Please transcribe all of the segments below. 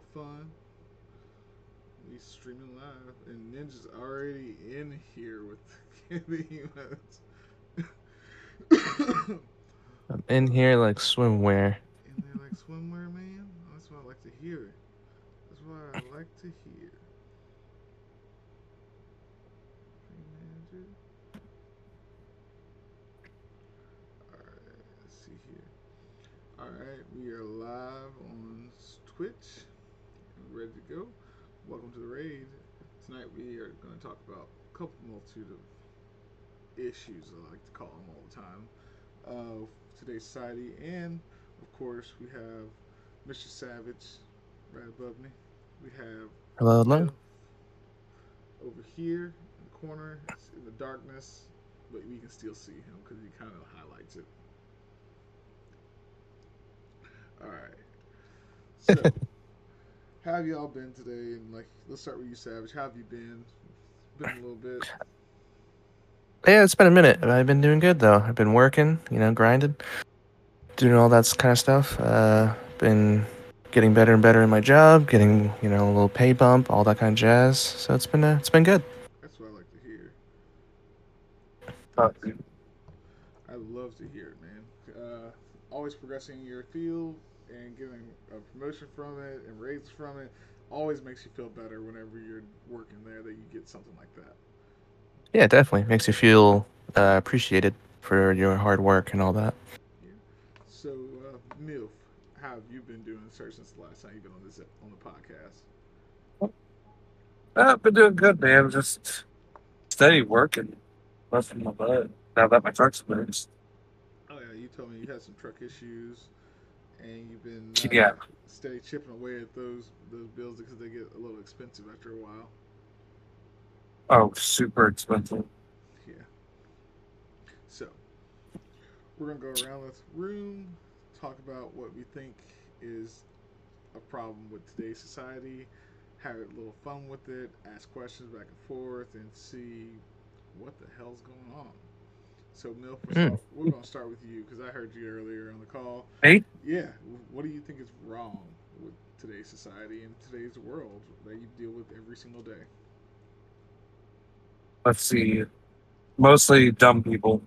little fun. We streaming live, and Ninja's already in here with the emotes. I'm in here like swimwear. In there like swimwear, man. That's what I like to hear. That's what I like to hear. Let's see here. Alright, we are live on Twitch. Ready to go. Welcome to the raid. Tonight we are going to talk about a couple multitude of issues, I like to call them all the time, uh, of today's society. And, of course, we have Mr. Savage right above me. We have Hello, hello. Over here in the corner, it's in the darkness, but we can still see him because he kind of highlights it. All right. So, how have y'all been today? And like, let's start with you, Savage. How have you been? Been a little bit. Yeah, it's been a minute. I've been doing good though. I've been working, you know, grinding, doing all that kind of stuff. Uh, been getting better and better in my job, getting you know a little pay bump, all that kind of jazz. So it's been uh, it's been good. That's what I like to hear. Uh, I love to hear it, man. Uh, always progressing in your field and getting a promotion from it and raises from it always makes you feel better whenever you're working there that you get something like that. Yeah, definitely makes you feel uh, appreciated for your hard work and all that. Yeah. So, uh, Milf, how have you been doing, sir, since the last time you've been on this on the podcast? I've been doing good, man. Just steady working, busting my butt. Now that my truck's fixed. Oh yeah, you told me you had some truck issues, and you've been uh, Yeah. steady chipping away at those those bills because they get a little expensive after a while. Oh, super expensive. Yeah. So, we're gonna go around this room, talk about what we think is a problem with today's society, have a little fun with it, ask questions back and forth, and see what the hell's going on. So, Milf, we're, Hmm. we're gonna start with you because I heard you earlier on the call. Me? Yeah. What do you think is wrong with today's society and today's world that you deal with every single day? Let's see. Mostly dumb people.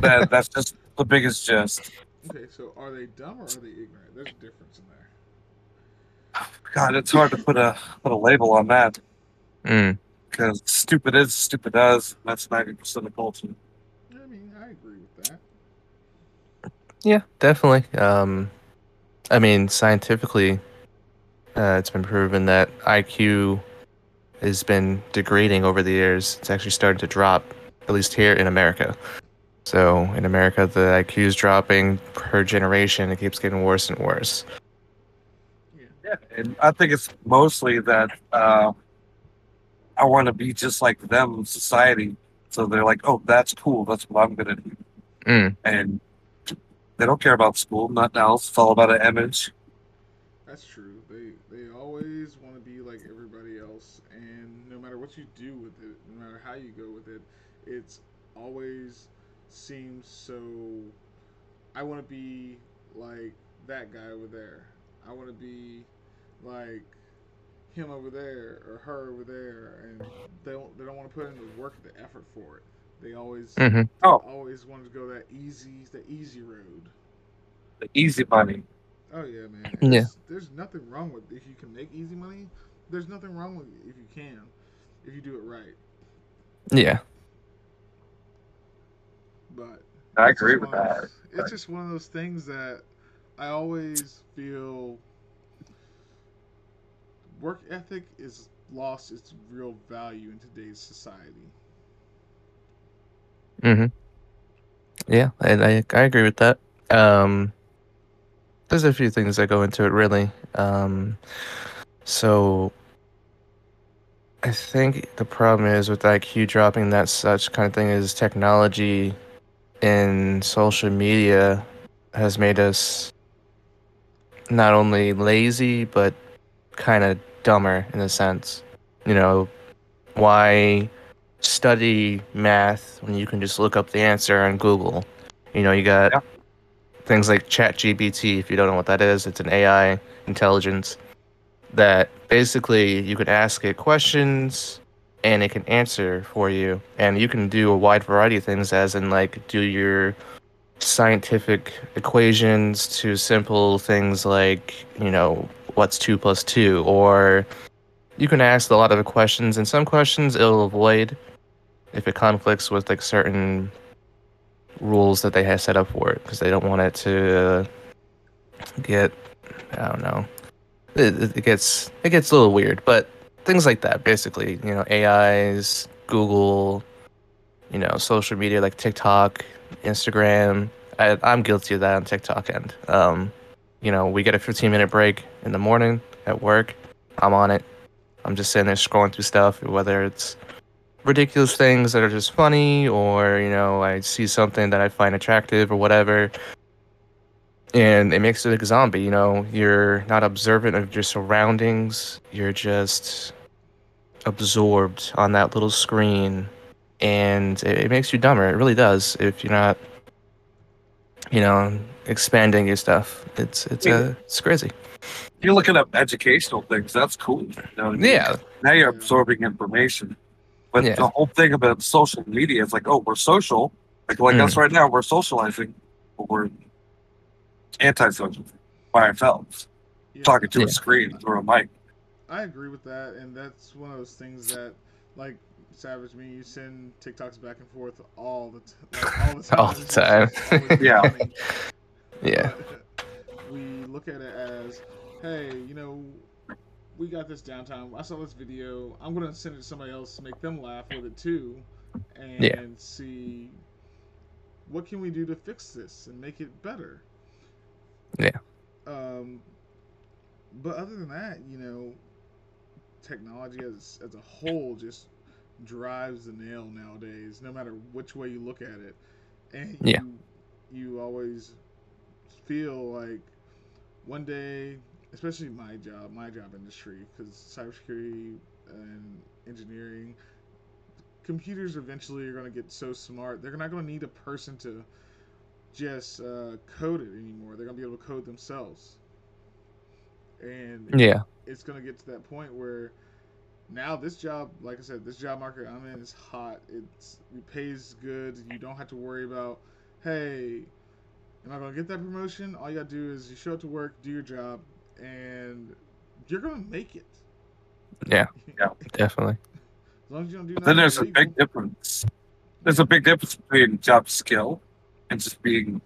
That that's just the biggest gist. Okay, so are they dumb or are they ignorant? There's a difference in there. God, it's hard to put a put a label on that Mm. Because stupid is stupid does. That's ninety percent of culture. I mean, I agree with that. Yeah, definitely. Um, I mean, scientifically, uh, it's been proven that IQ has been degrading over the years. It's actually starting to drop, at least here in America. So in America, the IQ is dropping per generation. It keeps getting worse and worse. Yeah. Yeah, and I think it's mostly that uh, I want to be just like them, society. So they're like, "Oh, that's cool. That's what I'm gonna do," Mm. and they don't care about school, nothing else. It's all about an image. That's true. They they always want to be like everybody else, and no matter what you do with it, no matter how you go with it, it's always seems so. I want to be like that guy over there. I want to be like him over there or her over there, and they don't they don't want to put in the work, the effort for it. They always hmm Oh. always want to go that easy the easy road. The easy money. Oh yeah, man. Yeah. There's, there's nothing wrong with if you can make easy money. There's nothing wrong with it if you can, if you do it right. Yeah. But I agree with one of that. those- It's just one of those things that I always feel work ethic is lost its real value in today's society. hmm Yeah, I, I I agree with that. Um, there's a few things that go into it, really. Um, so I think the problem is with IQ dropping that such kind of thing is technology and social media has made us not only lazy but kind of dumber in a sense. You know, why study math when you can just look up the answer on Google? You know, you got Yeah. things like ChatGPT. If you don't know what that is, it's an AI intelligence that basically you could ask it questions and it can answer for you and you can do a wide variety of things as in like do your scientific equations to simple things like you know what's two plus two or you can ask a lot of questions and some questions it'll avoid if it conflicts with like certain rules that they have set up for it because they don't want it to get i don't know it, it gets it gets a little weird but things like that basically you know ais google you know social media like tiktok instagram I, i'm guilty of that on tiktok end um, you know we get a 15 minute break in the morning at work. I'm on it. I'm just sitting there scrolling through stuff whether it's ridiculous things that are just funny or you know i see something that i find attractive or whatever. And it makes it like a zombie you know? You're not observant of your surroundings. You're just absorbed on that little screen. And it, it makes you dumber. It really does if you're not you know expanding your stuff it's it's Yeah. uh, it's crazy If you're looking up educational things, that's cool. You know I mean? yeah Now you're absorbing information. But Yeah. the whole thing about social media is like, oh, we're social. Like, like Mm. us right now, we're socializing, but we're antisocial by ourselves, Yeah, talking to Yeah. a screen through a mic. I agree with that, and that's one of those things that, like Savage, me, you send TikToks back and forth all the, t- like, all the time. All the time. Yeah. Yeah we look at it as, hey, you know, we got this downtime. I saw this video. I'm gonna send it to somebody else, make them laugh with it too, and Yeah. see what can we do to fix this and make it better. Yeah. Um, but other than that, you know, technology as as a whole just drives the nail nowadays. No matter which way you look at it, and you, Yeah. you always feel like one day, especially my job, my job industry, because cybersecurity and engineering, computers eventually are going to get so smart they're not going to need a person to just uh, code it anymore. They're going to be able to code themselves, and yeah it's going to get to that point where now this job, like I said, this job market I'm in is hot. It's it pays good. You don't have to worry about, hey, am I going to get that promotion? All you got to do is you show up to work, do your job, and you're going to make it. Yeah. Yeah. definitely As long as you don't do But then nothing there's a big difference. There's a big difference between job skill and just being.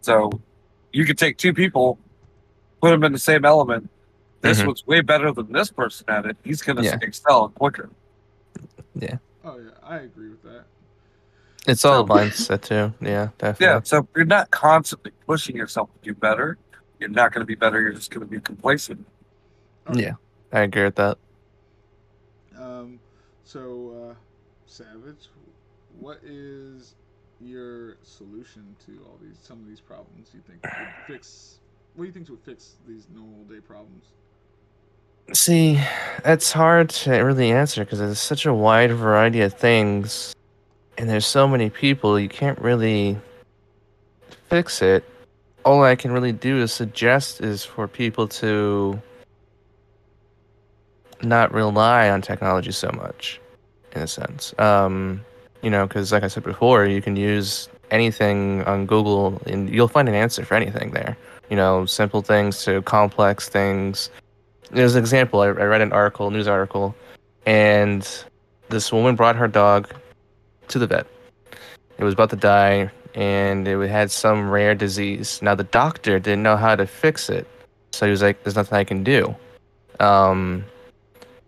So, you could take two people, put them in the same element. This Mhm. one's way better than this person at it. He's going to Yeah. excel quicker. Yeah. Oh yeah, I agree with that. It's all a So- mindset too yeah definitely Yeah. So you're not constantly pushing yourself to do better, you're not going to be better. You're just going to be complacent. Yeah i agree with that Um, so, uh, Savage, what is your solution to all these some of these problems? You think would fix? What do you think would fix these normal day problems? See, it's hard to really answer because there's such a wide variety of things, and there's so many people, you can't really fix it. All I can really do is suggest is for people to not rely on technology so much, in a sense. Um, you know, because like I said before, you can use anything on Google and you'll find an answer for anything there. You know, simple things to complex things there's an example. I, I read an article, news article, and this woman brought her dog to the vet. It was about to die, and it had some rare disease. Now the doctor didn't know how to fix it, so he was like, "There's nothing I can do." Um,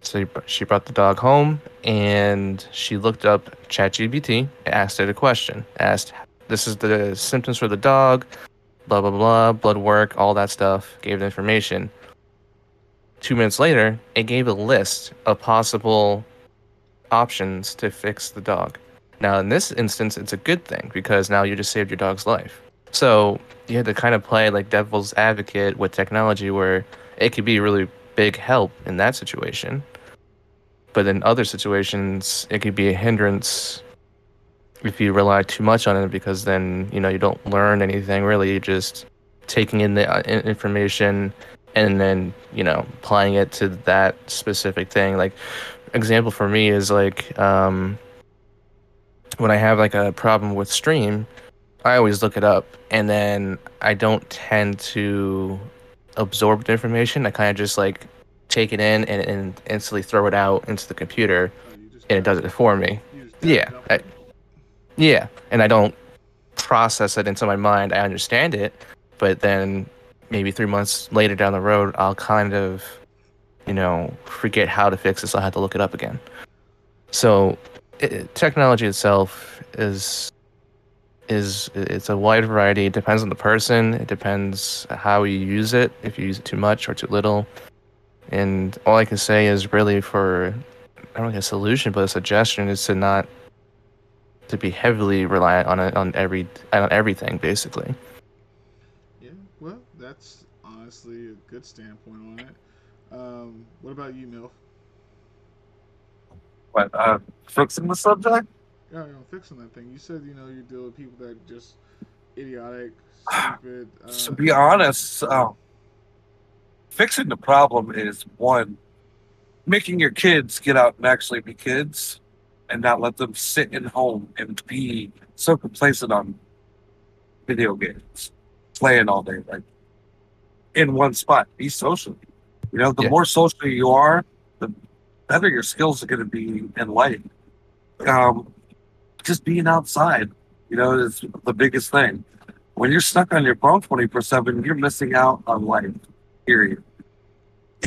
so she brought the dog home, and she looked up ChatGPT, asked it a question, asked, "This is the symptoms for the dog." Blah blah blah, blood work, all that stuff. Gave the information two minutes later, it gave a list of possible options to fix the dog. Now, in this instance, it's a good thing because now you just saved your dog's life. So you had to kind of play like devil's advocate with technology where it could be really big help in that situation. But in other situations, it could be a hindrance if you rely too much on it because then you know you don't learn anything really you're just taking in the uh, information and then you know applying it to that specific thing like example for me is like um when i have like a problem with stream i always look it up and then i don't tend to absorb the information i kind of just like take it in and, and instantly throw it out into the computer Oh, and it does it for me yeah, I- yeah, and I don't process it into my mind. I understand it, but then maybe three months later down the road, I'll kind of, you know, forget how to fix this. I'll have to look it up again. So, it, technology itself is is it's a wide variety. It depends on the person. It depends how you use it. If you use it too much or too little. And all I can say is really for I don't know a solution, but a suggestion is to not to be heavily reliant on it on every on everything basically. Yeah, well, that's honestly a good standpoint on it. Um, what about you, Milf? But uh, fixing the subject. Yeah, you know, fixing that thing. You said you know you deal with people that are just idiotic, stupid. Uh, to be honest, uh, fixing the problem is one, making your kids get out and actually be kids, and not let them sit in home and be so complacent on video games, playing all day, like in one spot. Be social. You know, the Yeah. more social you are, the better your skills are going to be in life. Um, just being outside, you know, is the biggest thing. When you're stuck on your phone 24 7 you're missing out on life period.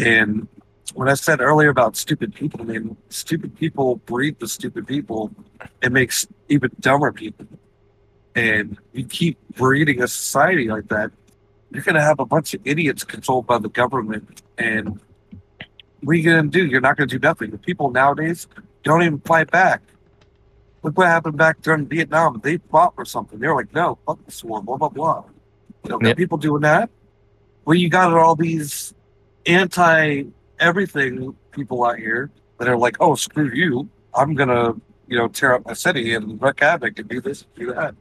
And when i said earlier about stupid people i mean stupid people breed the stupid people. It makes even dumber people. And you keep breeding a society like that you're going to have a bunch of idiots controlled by the government and what are you going to do you're not going to do nothing the people nowadays don't even fight back Look what happened back during Vietnam. They fought for something. They were like, no, fuck this war, blah, blah, blah. You know, got people doing that. Well, you got all these anti everything people out here that are like, oh, screw you. I'm going to, you know, tear up my city and wreak havoc and do this and do that.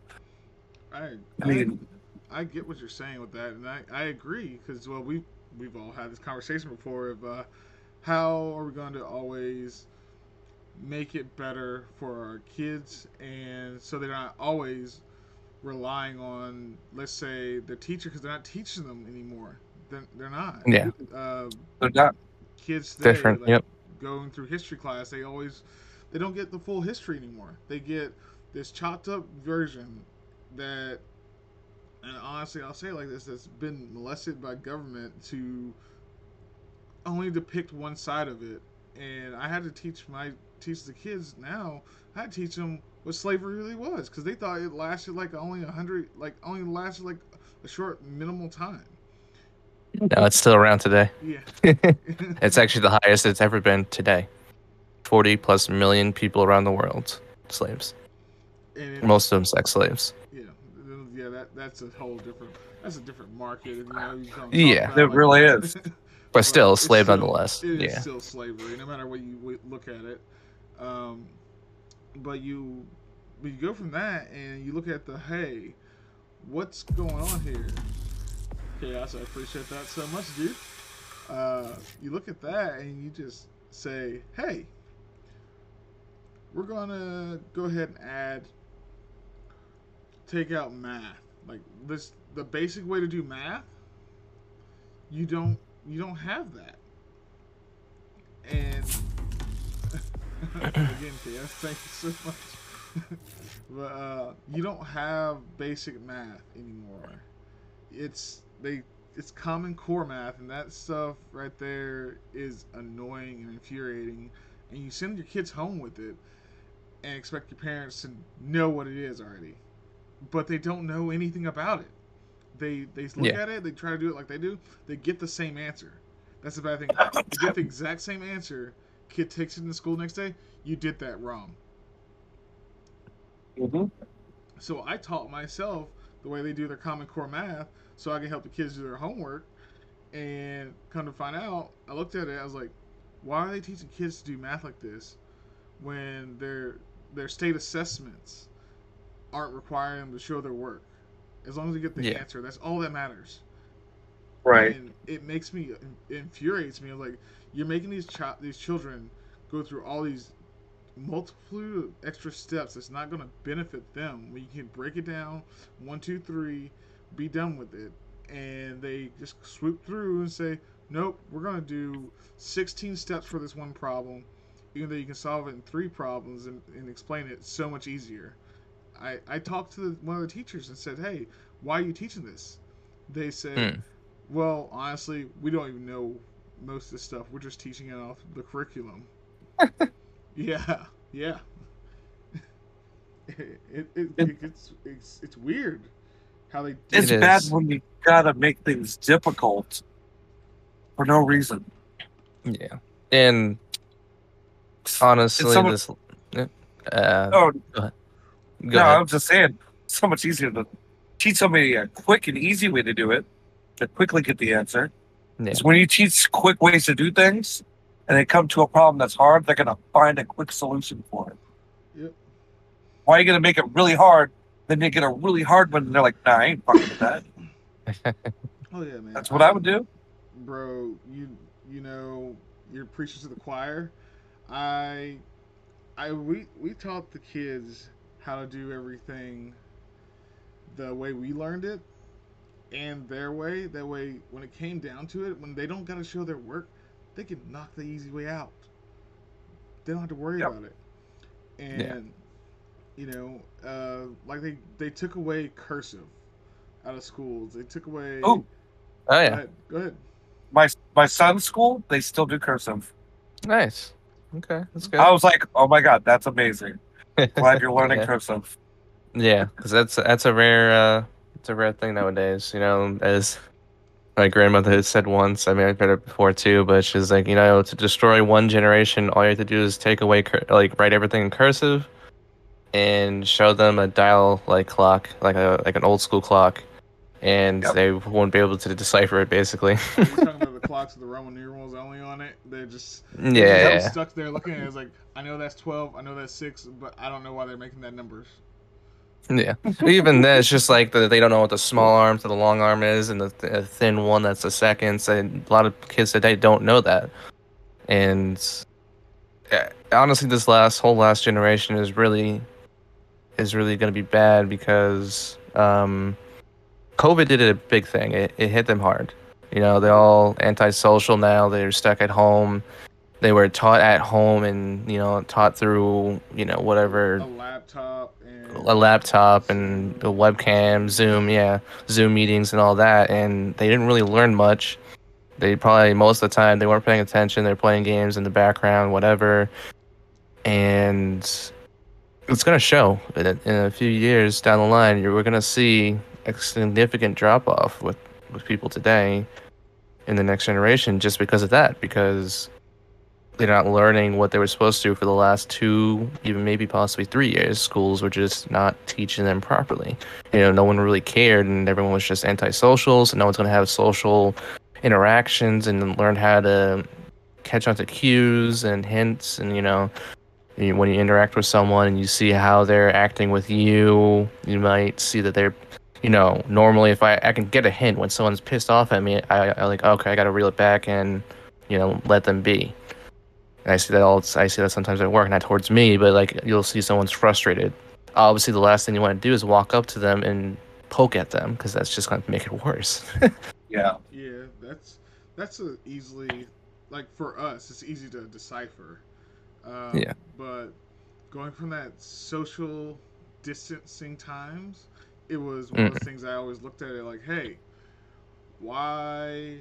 I, I mean, I get what you're saying with that, and I, I agree because well we we've all had this conversation before of uh, how are we going to always make it better for our kids, and so they're not always relying on let's say the teacher because they're not teaching them anymore. They're, they're not. Yeah. Uh, they're not. kids today, Different, like, yep. going through history class, they always they don't get the full history anymore. They get this chopped up version that, and honestly, I'll say it like this: that's been molested by government to only depict one side of it. And I had to teach my teach the kids now. I had to teach them what slavery really was because they thought it lasted like only a hundred, like only lasted like a short minimal time. No, it's still around today. Yeah, it's actually the highest it's ever been today. 40 plus million people around the world slaves. and it, Most of them sex slaves. Yeah, yeah, that that's a whole different. That's a different market. You know, you Yeah. about It really is. But still, a slave still- nonetheless. It is Yeah. still slavery, no matter what you look at it. Um, but you, but you go from that and you look at the hey, what's going on here? Chaos, I appreciate that so much, dude. Uh, you look at that and you just say, hey, we're gonna go ahead and add, take out math. Like this, the basic way to do math. You don't, you don't have that. And again, Chaos, thank you so much. but uh, you don't have basic math anymore. It's they it's common core math and that stuff right there is annoying and infuriating and you send your kids home with it and expect your parents to know what it is already but they don't know anything about it they they look Yeah. at it they try to do it like they do they get the same answer that's the bad thing they get the exact same answer kid takes it into school next day you did that wrong Mhm. so I taught myself the way they do their Common Core math so I can help the kids do their homework. And come to find out, I looked at it, I was like, why are they teaching kids to do math like this when their their state assessments aren't requiring them to show their work. As long as they get the Yeah. answer, that's all that matters. Right. And it makes me it infuriates me. Like you're making these chi- these children go through all these multiple extra steps that's not going to benefit them. When you can break it down, one, two, three, be done with it, and they just swoop through and say, "Nope, we're going to do 16 steps for this one problem." Even though you can solve it in three problems and, and explain it so much easier. I, I talked to the, one of the teachers and said, "Hey, why are you teaching this?" They said, Hmm. "Well, honestly, we don't even know most of this stuff. We're just teaching it off the curriculum." yeah, yeah. it, it, it, It- it's, it's it's weird how they. Do it. It's It bad when you gotta make things difficult for no reason. Yeah, and honestly, someone- this. Uh, Oh go no, I'm just saying, so much easier to teach somebody a quick and easy way to do it, to quickly get the answer. Yeah. It's when you teach quick ways to do things, and they come to a problem that's hard, they're gonna find a quick solution for it. Yep. Why are you gonna make it really hard? Then they get a really hard one, and they're like, "Nah, I ain't fucking with that." Oh yeah, man. That's what I would do. bro. You you know you're preaching to the choir. I I we we taught the kids how to do everything the way we learned it and their way. That way, when it came down to it, when they don't got to show their work, they can knock the easy way out. They don't have to worry Yep. about it. And you know, uh, like they they took away cursive out of schools. They took away. Oh. Oh Go yeah, ahead. Go ahead. My my son's school, they still do cursive. nice. Okay, that's good. I was like, "Oh my god, that's amazing! Glad you're learning yeah. cursive." Yeah, because that's that's a rare uh, it's a rare thing nowadays. You know, as my grandmother had said once. I mean, I've heard it before too, but she's like, you know, to destroy one generation, all you have to do is take away, cur- like, write everything in cursive, and show them a dial like clock, like a like an old school clock, and Yep. they won't be able to decipher it, basically. We're talking about the clocks with the Roman numerals only on it. They're just yeah, they're just stuck there looking at it. It's like I know that's twelve, I know that's six, but I don't know why they're making that numbers. yeah. Even then, it's just like the, they don't know what the small arm to the long arm is, and the, the thin one that's the seconds. And a lot of kids today don't know that. And uh, honestly, this last whole last generation is really is really going to be bad because um, COVID did a big thing. It, it hit them hard. You know, they're all antisocial now. They're stuck at home. They were taught at home and you know taught through you know whatever A laptop and a laptop and a webcam, Zoom, yeah, Zoom meetings and all that, and they didn't really learn much. They probably most of the time they weren't paying attention. They're playing games in the background, whatever, and it's gonna show in a, in a few years down the line. You're, we're gonna see a significant drop off with with people today in the next generation just because of that because they're not learning what they were supposed to for the last two, even maybe possibly three years. Schools were just not teaching them properly. You know, no one really cared, and everyone was just antisocial. So no one's going to have social interactions and learn how to catch on to cues and hints. And you know, when you interact with someone and you see how they're acting with you, you might see that they're you know, normally if I, I can get a hint when someone's pissed off at me, I, I like, okay, I got to reel it back and, you know, let them be. And I see that all. I see that sometimes at work, not towards me, but like you'll see someone's frustrated. Obviously, the last thing you want to do is walk up to them and poke at them because that's just going to make it worse. Yeah. Yeah, that's that's a easily like for us, it's easy to decipher. Um, Yeah. But going from that social distancing times, it was one of those mm. things I always looked at it like, hey, why?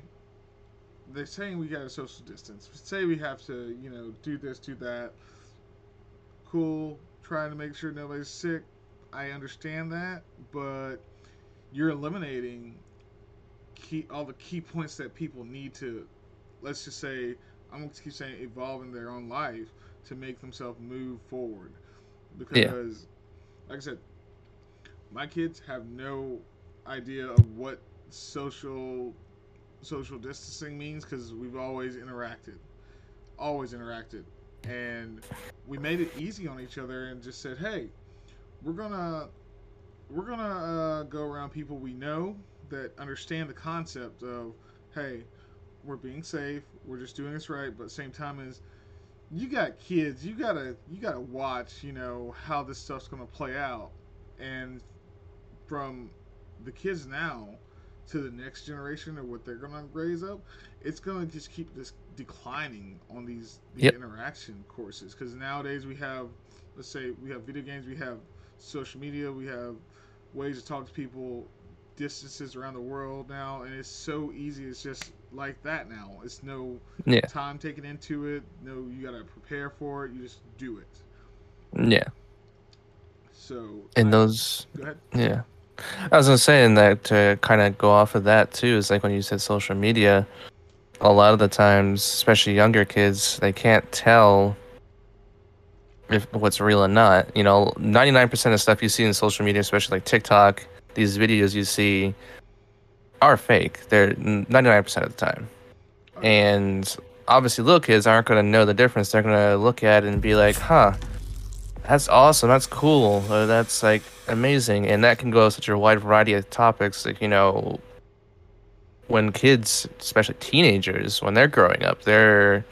They're saying we got a social distance. Say we have to, you know, do this, do that. Cool. Trying to make sure nobody's sick. I understand that, but you're eliminating key all the key points that people need to let's just say I'm gonna keep saying evolve in their own life to make themselves move forward. Because like I said, my kids have no idea of what social social distancing means because we've always interacted. Always interacted. And we made it easy on each other and just said, Hey, we're gonna we're gonna uh, go around people we know that understand the concept of, hey, we're being safe, we're just doing this right, but same time is you got kids, you gotta you gotta watch, you know, how this stuff's gonna play out, and from the kids now to the next generation or what they're gonna raise up, it's gonna just keep this declining on these, these Yep. interaction courses because nowadays we have, let's say we have video games, we have social media, we have ways to talk to people distances around the world now, and it's so easy. It's just like that now. It's no Yeah. time taken into it. No, you gotta prepare for it. You just do it. Yeah. So And I- those go ahead. Yeah. I was gonna say, and that to kind of go off of that too, is like when you said social media, a lot of the times, especially younger kids, they can't tell if what's real or not. You know, 99% of stuff you see in social media, especially like TikTok, these videos you see are fake. They're 99% of the time. And obviously, little kids aren't going to know the difference. They're going to look at it and be like, huh, that's awesome. That's cool. Or that's like amazing. And that can go such a wide variety of topics. Like, you know, when kids, especially teenagers, when they're growing up, their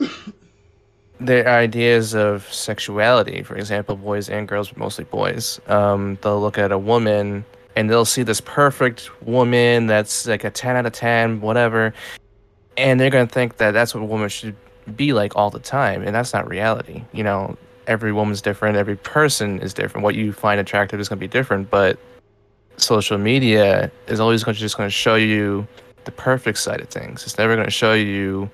their ideas of sexuality, for example, boys and girls, but mostly boys, um, they'll look at a woman and they'll see this perfect woman that's like a 10 out of 10, whatever. And they're to think that that's what a woman should be like all the time. And that's not reality. You know, every woman's different, every person is different. What you find attractive is going to be different. But social media is always going to just going to show you the perfect side of things. It's never going to show you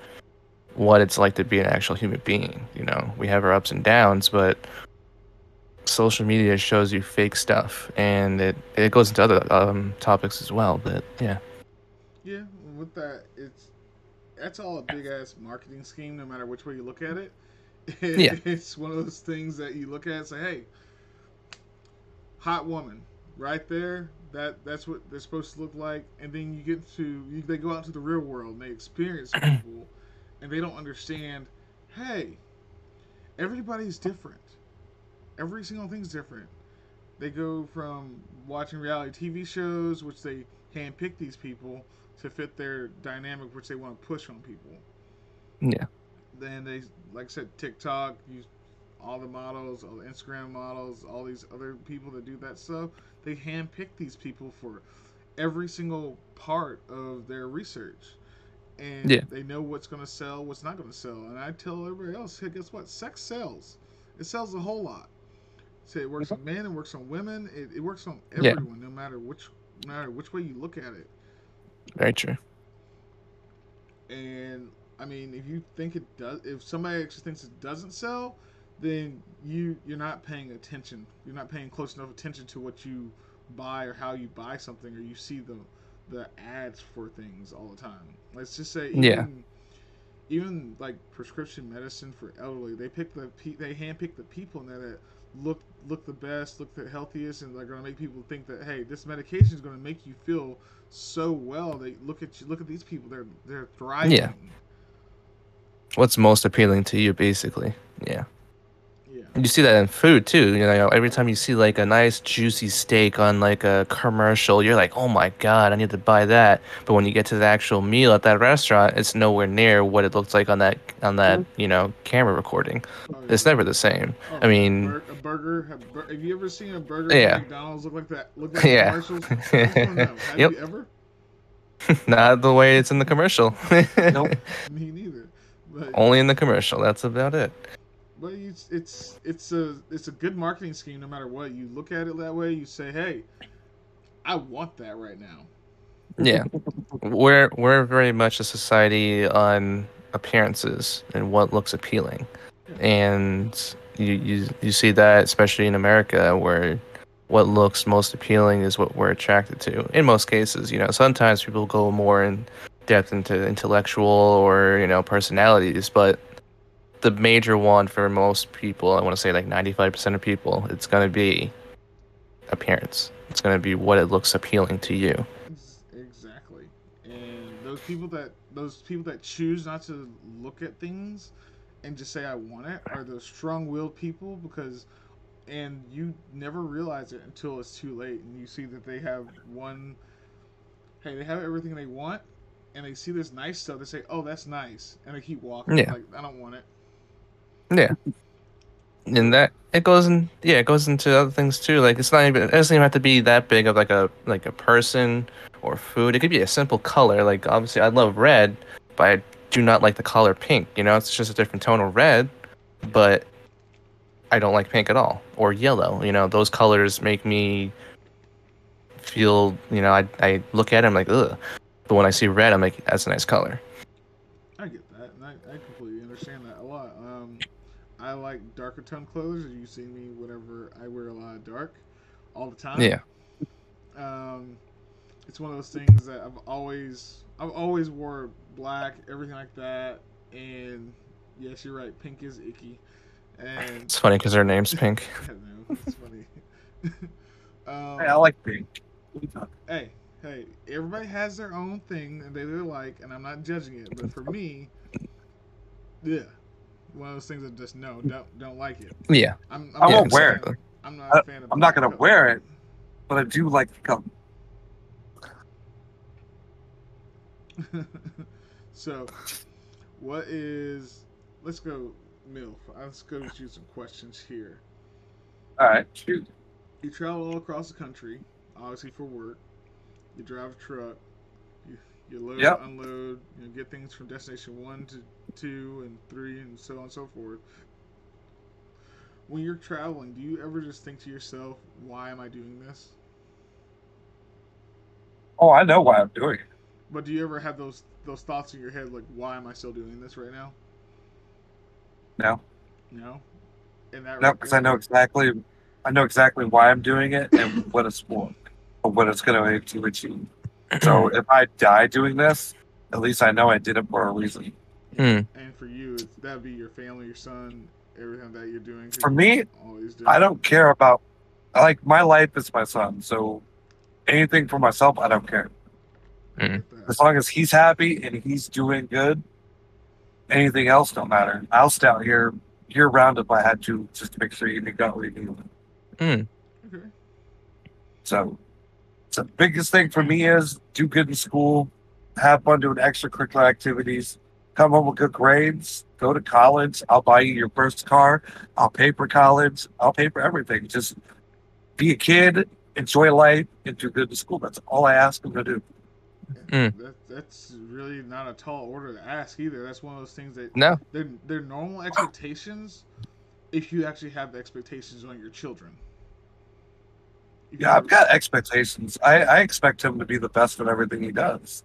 what it's like to be an actual human being. You know, we have our ups and downs, but social media shows you fake stuff, and it it goes into other um, topics as well. But yeah, Yeah, with that, it's that's all a big ass marketing scheme. No matter which way you look at it, Yeah. it's one of those things that you look at and say, "Hey, hot woman, right there. That that's what they're supposed to look like." And then you get to you, they go out to the real world and they experience people, and they don't understand. Hey, everybody's different. Every single thing's different. They go from watching reality TV shows, which they handpick these people to fit their dynamic, which they want to push on people. yeah, Then they, like I said, TikTok, use all the models, all the Instagram models, all these other people that do that stuff. They handpick these people for every single part of their research. And Yeah. they know what's going to sell, what's not going to sell. And I tell everybody else, hey, guess what? Sex sells. It sells a whole lot. So it works on mm-hmm. men, it works on women, it, it works on Yeah. everyone, no matter which no matter which way you look at it. very true. And I mean, if you think it does, if somebody actually thinks it doesn't sell, then you you're not paying attention. You're not paying close enough attention to what you buy or how you buy something, or you see the the ads for things all the time. Let's just say, even, Yeah. even like prescription medicine for elderly, they pick the pe- they handpick the people in there that look look the best, look the healthiest, and they're gonna make people think that hey, this medication is gonna make you feel so well. They look at you, look at these people, they're they're thriving. Yeah. What's most appealing to you, basically? Yeah. Yeah. You see that in food too. You know, every time you see like a nice juicy steak on like a commercial, you're like, "Oh my god, I need to buy that." But when you get to the actual meal at that restaurant, it's nowhere near what it looks like on that on that mm. you know camera recording. Oh, It's never the same. Oh, I mean- a, bur- a burger. Have, bur- have you ever seen a burger Yeah. at McDonald's look like that? Look like Yeah. commercials. I just wanna know, Have Yep. you ever? Not the way it's in the commercial. Nope. Me neither. But Only in the commercial. That's about it. but it's it's it's a it's a good marketing scheme no matter what. You look at it that way. You say, hey, I want that right now. Yeah. we're we're very much a society on appearances and what looks appealing. And you, you you see that especially in America where what looks most appealing is what we're attracted to. In most cases, you know, sometimes people go more in depth into intellectual or, you know, personalities, but the major one for most people, I want to say like 95% of people, it's going to be appearance. It's going to be what it looks appealing to you. Exactly. And those people that those people that choose not to look at things and just say I want it are those strong-willed people because and you never realize it until it's too late, and you see that they have one. Hey, they have everything they want, and they see this nice stuff. They say, "Oh, that's nice," and they keep walking. Yeah. Like I don't want it. Yeah. And that it goes in yeah, it goes into other things too. Like it's not even it doesn't even have to be that big of like a like a person or food. It could be a simple color. Like obviously I love red, but I do not like the color pink. You know, it's just a different tone of red, but I don't like pink at all. Or yellow. You know, those colors make me feel you know, I I look at them like ugh. But when I see red I'm like, that's a nice color. I get that, and I, I completely understand that a lot. Um, I like darker tone clothes. You see me whenever I wear a lot of dark, all the time. Yeah. Um, it's one of those things that I've always I've always wore black, everything like that. And yes, you're right. Pink is icky, and It's funny because her name's pink. I know it's funny. um, Hey, I like pink. hey, hey, everybody has their own thing and they really like, and I'm not judging it. But for me, yeah, one of those things that just no, don't don't like it. Yeah. I'm, I won't wear it. fan- I'm not a fan of. It. I'm not uh, gonna color. wear it. But I do like the color. so, what is? Let's go, Milf. Let's go to you some questions here. All right, shoot. You travel all across the country, obviously for work. You drive a truck. You, you load, Yep. unload. You know, get things from destination one to two and three, and so on and so forth. When you're traveling, do you ever just think to yourself, "Why am I doing this?" Oh, I know why I'm doing it. But do you ever have those those thoughts in your head, like, "Why am I still doing this right now?" No, No. And that no, because I know exactly, I know exactly why I'm doing it and what it's for, or what it's going to achieve. So if I die doing this, at least I know I did it for a reason. Mm. And for you, that'd be your family, your son, everything that you're doing. For me, do. I don't care about, like my life is my son. So anything for myself, I don't care. get As long as he's happy and he's doing good, anything else don't matter. I'll stay out here year round if I had to, just to make sure you got what you need. Mm. Okay. So, so the biggest thing for me is do good in school, have fun doing extracurricular activities, come home with good grades, go to college. I'll buy you your first car. I'll pay for college. I'll pay for everything. Just be a kid, enjoy life, and do good in school. That's all I ask them to do. Mm. That, that's really not a tall order to ask either. That's one of those things that No. they're, they're normal expectations if you actually have the expectations on your children. If you Yeah, I've got expectations. I, I expect him to be the best at everything he does,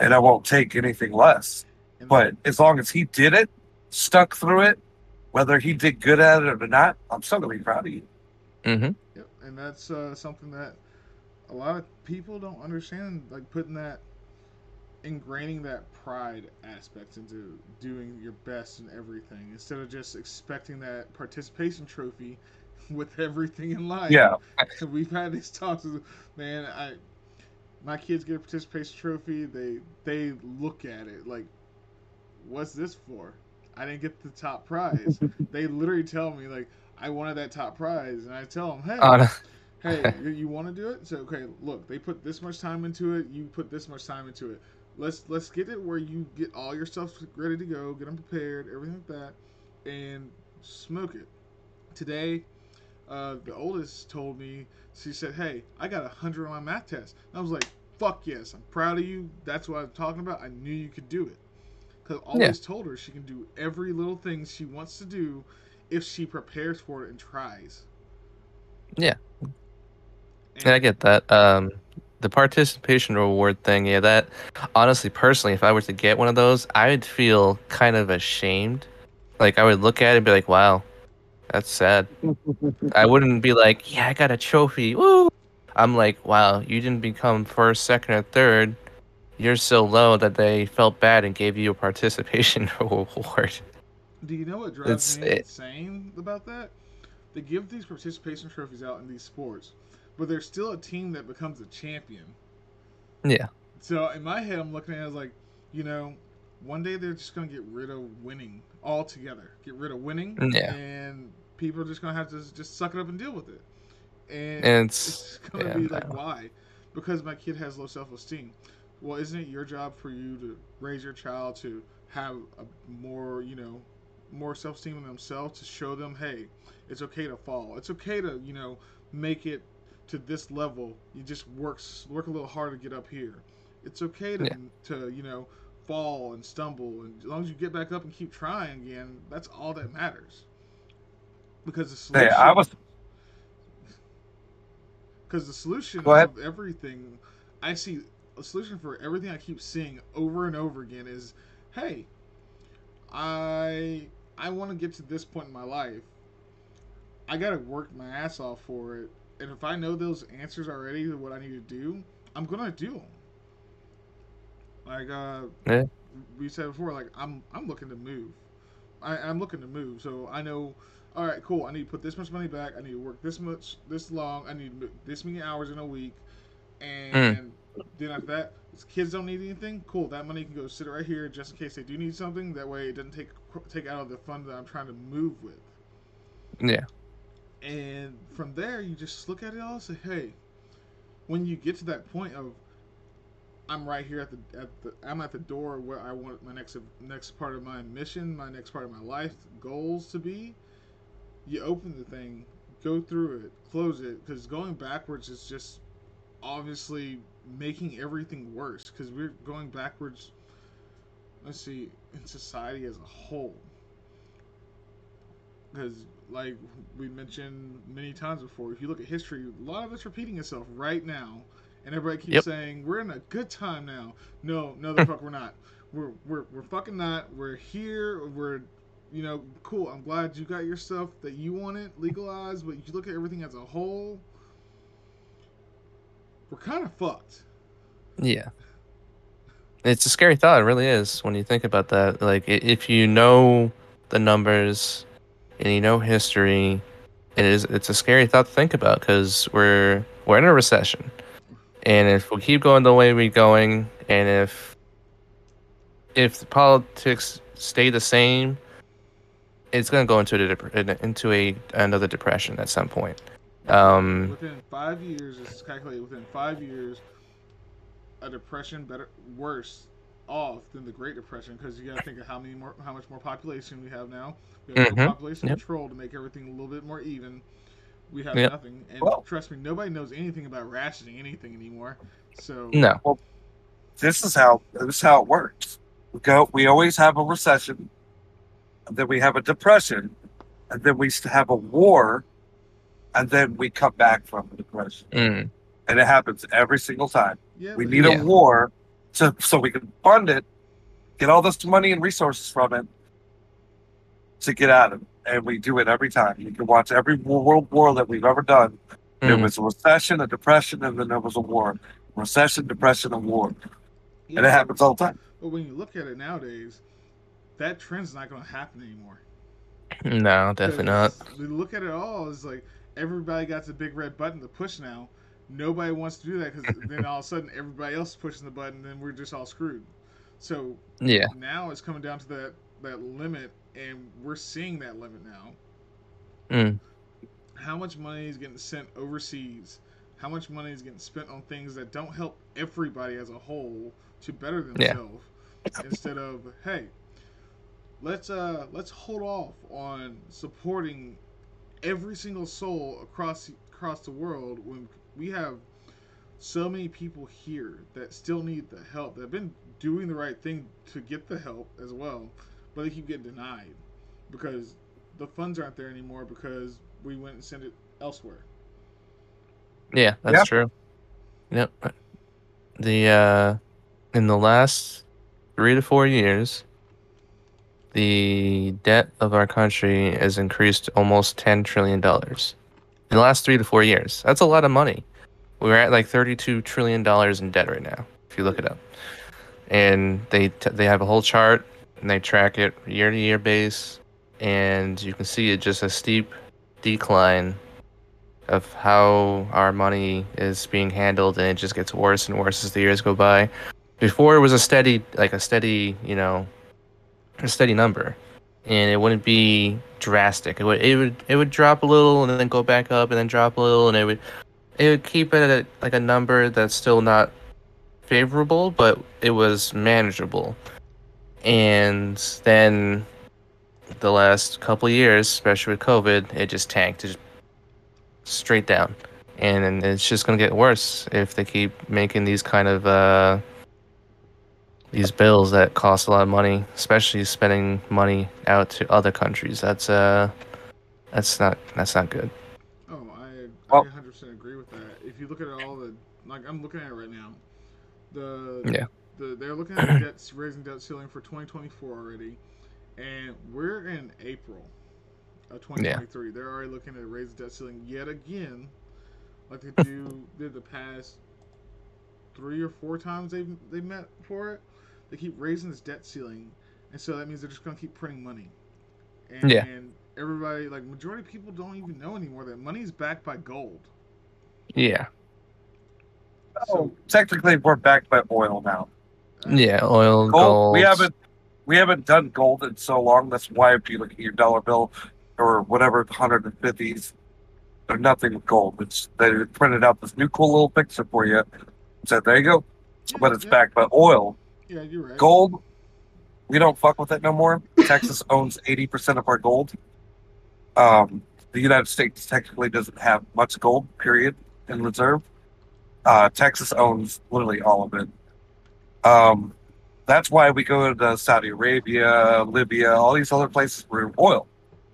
and I won't take anything less. But as long as he did it, stuck through it, whether he did good at it or not, I'm still gonna be proud of you. Mm-hmm. Yep, and that's uh, something that a lot of people don't understand. Like putting that, ingraining that pride aspect into doing your best in everything, instead of just expecting that participation trophy with everything in life. Yeah, we've had these talks. Man, I my kids get a participation trophy. They they look at it like, what's this for? I didn't get the top prize. they literally tell me like, I wanted that top prize, and I tell them, hey, On hey, you- you want to do it? So okay, look, they put this much time into it. You put this much time into it. Let's let's get it where you get all your stuff ready to go, get them prepared, everything like that, and smoke it. Today, uh, the oldest told me she said, "Hey, I got a hundred on my math test." And I was like, "Fuck yes, I'm proud of you. That's what I'm talking about. I knew you could do it." Because I always told her she can do every little thing she wants to do if she prepares for it and tries. Yeah. Yeah, I get that. Um, the participation reward thing, yeah, that honestly, personally, if I were to get one of those, I would feel kind of ashamed. Like I would look at it and be like, "Wow, that's sad." I wouldn't be like, "Yeah, I got a trophy." Woo! I'm like, "Wow, you didn't become first, second, or third. You're so low that they felt bad and gave you a participation award. Do you know what drives It's- me it- insane about that? They give these participation trophies out in these sports, but there's still a team that becomes a champion. Yeah. So in my head, I'm looking at it as like, you know, one day they're just gonna get rid of winning altogether. Get rid of winning, mm, Yeah. and people are just gonna have to just suck it up and deal with it. And, And it's, it's gonna yeah, be like, why? Because my kid has low self esteem. Well, isn't it your job for you to raise your child to have a more, you know, more self esteem in themselves to show them, hey, it's okay to fall. It's okay to, you know, make it to this level. You just work work a little hard to get up here. It's okay to Yeah. to you know fall and stumble, and as long as you get back up and keep trying again, that's all that matters. Because the solution, hey, I was because the solution of everything, I see a solution for everything I keep seeing over and over again is, hey, I I want to get to this point in my life. I gotta work my ass off for it, and if I know those answers already to what I need to do, I'm gonna do them. Like uh, Yeah. we said before, like I'm I'm looking to move. I, I'm looking to move, so I know. All right, cool. I need to put this much money back. I need to work this much, this long. I need this many hours in a week, and mm. then after that, kids don't need anything. Cool. That money can go sit right here just in case they do need something. That way, it doesn't take take out of the fund that I'm trying to move with. Yeah. And from there, you just look at it all and say, hey, when you get to that point of, I'm right here at the at the I'm at the door where I want my next next part of my mission, my next part of my life goals to be. You open the thing, go through it, close it, because going backwards is just obviously making everything worse. Because we're going backwards. Let's see, in society as a whole because like we mentioned many times before if you look at history a lot of it's repeating itself right now and everybody keeps Yep. saying we're in a good time now. No no the fuck we're not. We're, we're we're fucking not. We're here. We're you know cool. I'm glad you got your stuff that you wanted legalized but you look at everything as a whole we're kind of fucked. Yeah. It's a scary thought, it really is, when you think about that. Like, if you know the numbers and you know history, it is it's a scary thought to think about because we're we're in a recession, and if we keep going the way we're going, and if if the politics stay the same, it's gonna go into a into a another depression at some point. Um, within five years it's calculated within five years a depression better worse off than the great depression because you got to think of how many more how much more population we have now we have Mhm. population Yep. control to make everything a little bit more even we have Yep. nothing and Well- trust me nobody knows anything about rationing anything anymore so no, Well, this is how this is how it works. We go. We always have a recession, and then we have a depression, and then we have a war, and then we come back from the depression. mm, And it happens every single time. yeah We need Yeah. a war to so we can fund it, get all this money and resources from it to get out of it. And we do it every time. You can watch every world war that we've ever done. There mm, was a recession, a depression, and then there was a war. Recession, depression, and war. yeah, And it happens all the time. but when you look at it nowadays that trend's not going to happen anymore no, definitely not. We look at it all as like everybody got the big red button to push now. Nobody wants to do that because then all of a sudden everybody else is pushing the button, and we're just all screwed. So Yeah, now it's coming down to that that limit, and we're seeing that limit now. mm, How much money is getting sent overseas? How much money is getting spent on things that don't help everybody as a whole to better Yeah. themselves? Instead of hey, let's uh let's hold off on supporting every single soul across across the world when we have so many people here that still need the help that have been doing the right thing to get the help as well but they keep getting denied because the funds aren't there anymore because we went and sent it elsewhere yeah, that's Yep. true. Yep. The uh, in the last three to four years, the debt of our country has increased almost ten trillion dollars. In the last three to four years, that's a lot of money. We're at like thirty-two trillion dollars in debt right now, if you look it up. And they t- they have a whole chart and they track it year to year base, and you can see it just a steep decline of how our money is being handled, and it just gets worse and worse as the years go by. Before it was a steady, like a steady, you know, a steady number, and it wouldn't be drastic. It would it would it would drop a little and then go back up and then drop a little, and it would it would keep it at like a number that's still not favorable, but it was manageable. And then the last couple of years, especially with COVID, it just tanked, it just straight down, and and it's just gonna get worse if they keep making these kind of uh, these bills that cost a lot of money, especially spending money out to other countries. That's uh, that's not that's not good. Oh, I, Well- I 100% agree with that. If you look at all the, like I'm looking at it right now, the Yeah. The they're looking at the debt raising debt ceiling for 2024 already, and we're in April of 2023. They're already looking at raising debt ceiling yet again, like they do did the past three or four times they they met for it. They keep raising this debt ceiling, and so that means they're just gonna keep printing money. And, Yeah. and everybody, like majority of people, don't even know anymore that money is backed by gold. Yeah, Oh, technically, we're backed by oil now. Yeah, oil, Gold, gold. we haven't we haven't done gold in so long. That's why if you look at your dollar bill or whatever hundred and fifties, they're nothing with gold. It's they printed out this new cool little picture for you. Said there you go, but it's yeah, backed by oil. Yeah, you're right. Gold, we don't fuck with it no more. Texas owns eighty percent of our gold. Um, the United States technically doesn't have much gold, period, in reserve. Uh, Texas owns literally all of it. Um, that's why we go to Saudi Arabia, Libya, all these other places for oil.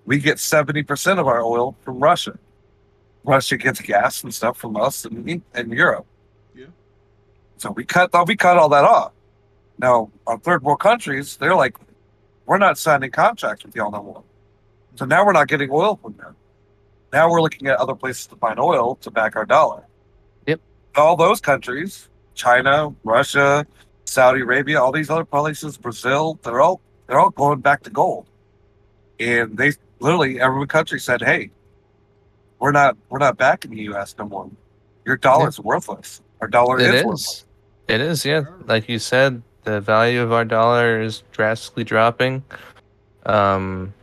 We get seventy percent of our oil from Russia. Russia gets gas and stuff from us and, and Europe. Yeah. So we cut we cut all that off. Now, our third world countries, they're like, we're not signing contracts with y'all no more. So now we're not getting oil from them. Now we're looking at other places to find oil to back our dollar. Yep. All those countries, China, Russia, Saudi Arabia, all these other places, Brazil, they're all they're all going back to gold. And they literally every country said, Hey, we're not we're not backing the US no more. Your dollar's worthless. Our dollar It is, is. worthless. It is, yeah. Like you said, the value of our dollar is drastically dropping. Um,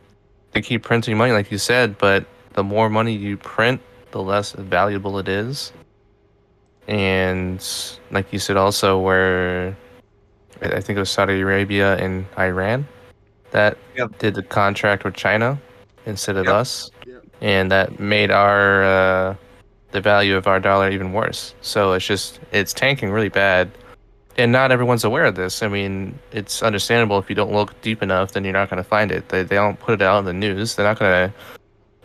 they keep printing money, like you said, but the more money you print, the less valuable it is. And like you said, also where I think it was Saudi Arabia and Iran that Yep. did the contract with China instead of Yep. us, Yep. and that made our uh, the value of our dollar even worse. So it's just it's tanking really bad, and not everyone's aware of this. I mean, it's understandable if you don't look deep enough, then you're not going to find it. They they don't put it out in the news. They're not going to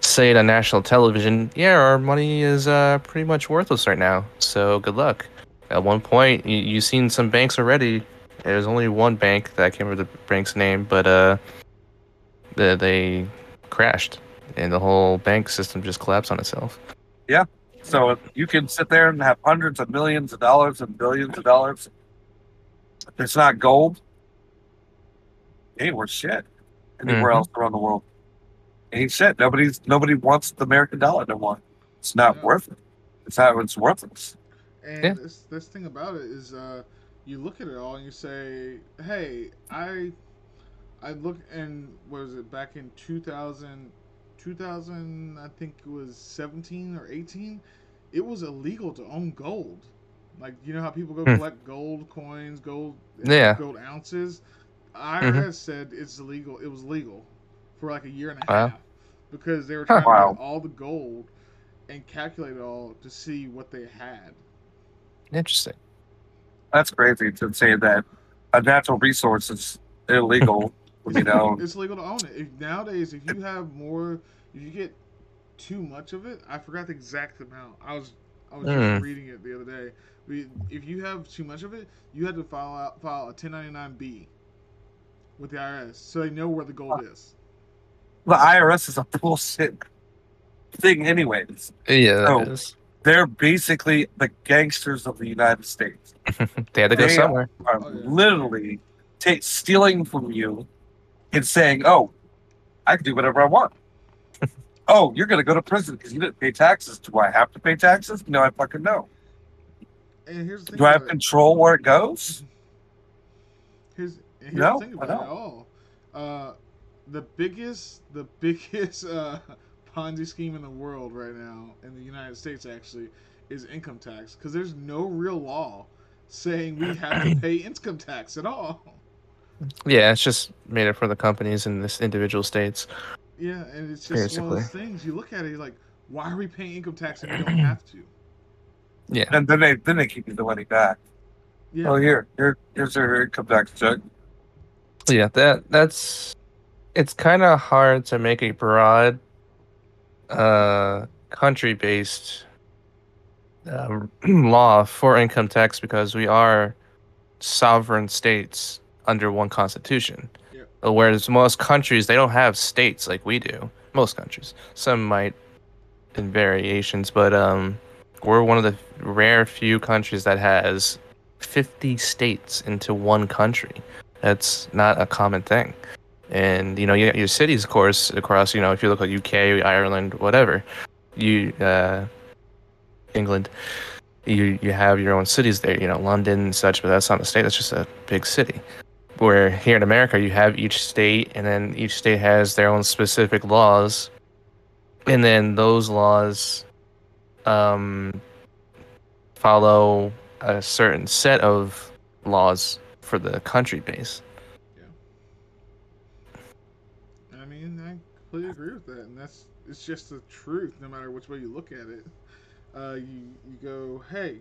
say it on national television. Yeah, our money is uh, pretty much worthless right now. So good luck. At one point, you you seen some banks already. There's only one bank that I can't remember the bank's name, but uh, they, they crashed, and the whole bank system just collapsed on itself. Yeah. So you can sit there and have hundreds of millions of dollars and billions of dollars. If it's not gold, it ain't worth shit anywhere Mhm. else around the world. Ain't shit. Nobody's nobody wants the American dollar no more. It's not Yeah. worth it. It's not. It's worthless. And Yeah. this this thing about it is, uh, you look at it all and you say, "Hey, I, I look and what was it back in 2000, 2000 I think it was 17 or 18, it was illegal to own gold. Like you know how people go Hmm. collect gold coins, gold, Yeah. gold ounces. IRS said it's illegal. It was legal for like a year and a Wow. half because they were trying Wow. to get all the gold and calculate it all to see what they had. Interesting. That's crazy to say that a natural resource is illegal. you know, it's legal to own it. If, nowadays, if you have more, if you get too much of it, I forgot the exact amount. I was I was just Hmm. reading it the other day. We, if you have too much of it, you have to file out, file a 1099-B with the IRS, so they know where the gold is. the IRS is a bullshit thing, anyways. Yeah, that is. They're basically the gangsters of the United States. They had to go They somewhere. are Oh, yeah. literally ta- stealing from you and saying, "Oh, I can do whatever I want." oh, you're going to go to prison because you didn't pay taxes. Do I have to pay taxes? No, I fucking know. And here's the thing Do I have about it. control where it goes? Here's, and here's No, the thing I about it don't. all. Uh, the biggest the biggest uh, Ponzi scheme in the world right now in the United States actually is income tax because there's no real law saying we have to pay income tax at all. Yeah, it's just made it for the companies in this individual states. Yeah, and it's just one of those things you look at it you're like, why are we paying income tax if we don't have to? Yeah. And then they then they keep you the money back. Yeah, Oh here, here here's your income tax check. Yeah, that that's it's kind of hard to make a broad uh country-based um, law for income tax because we are sovereign states under one constitution. Yep. Uh, Whereas most countries they don't have states like we do. Most countries. Some might in variations, but um we're one of the rare few countries that has 50 states into one country. That's not a common thing. And you know, you got your cities, of course, across. You know, if you look at UK, Ireland, whatever, you uh, England, you you have your own cities there. You know, London and such, but that's not a state. That's just a big city. Where here in America, you have each state, and then each state has their own specific laws, and then those laws um, follow a certain set of laws for the country base. I mean, I completely agree with that, and that's it's just the truth. No matter which way you look at it, uh, you you go, hey,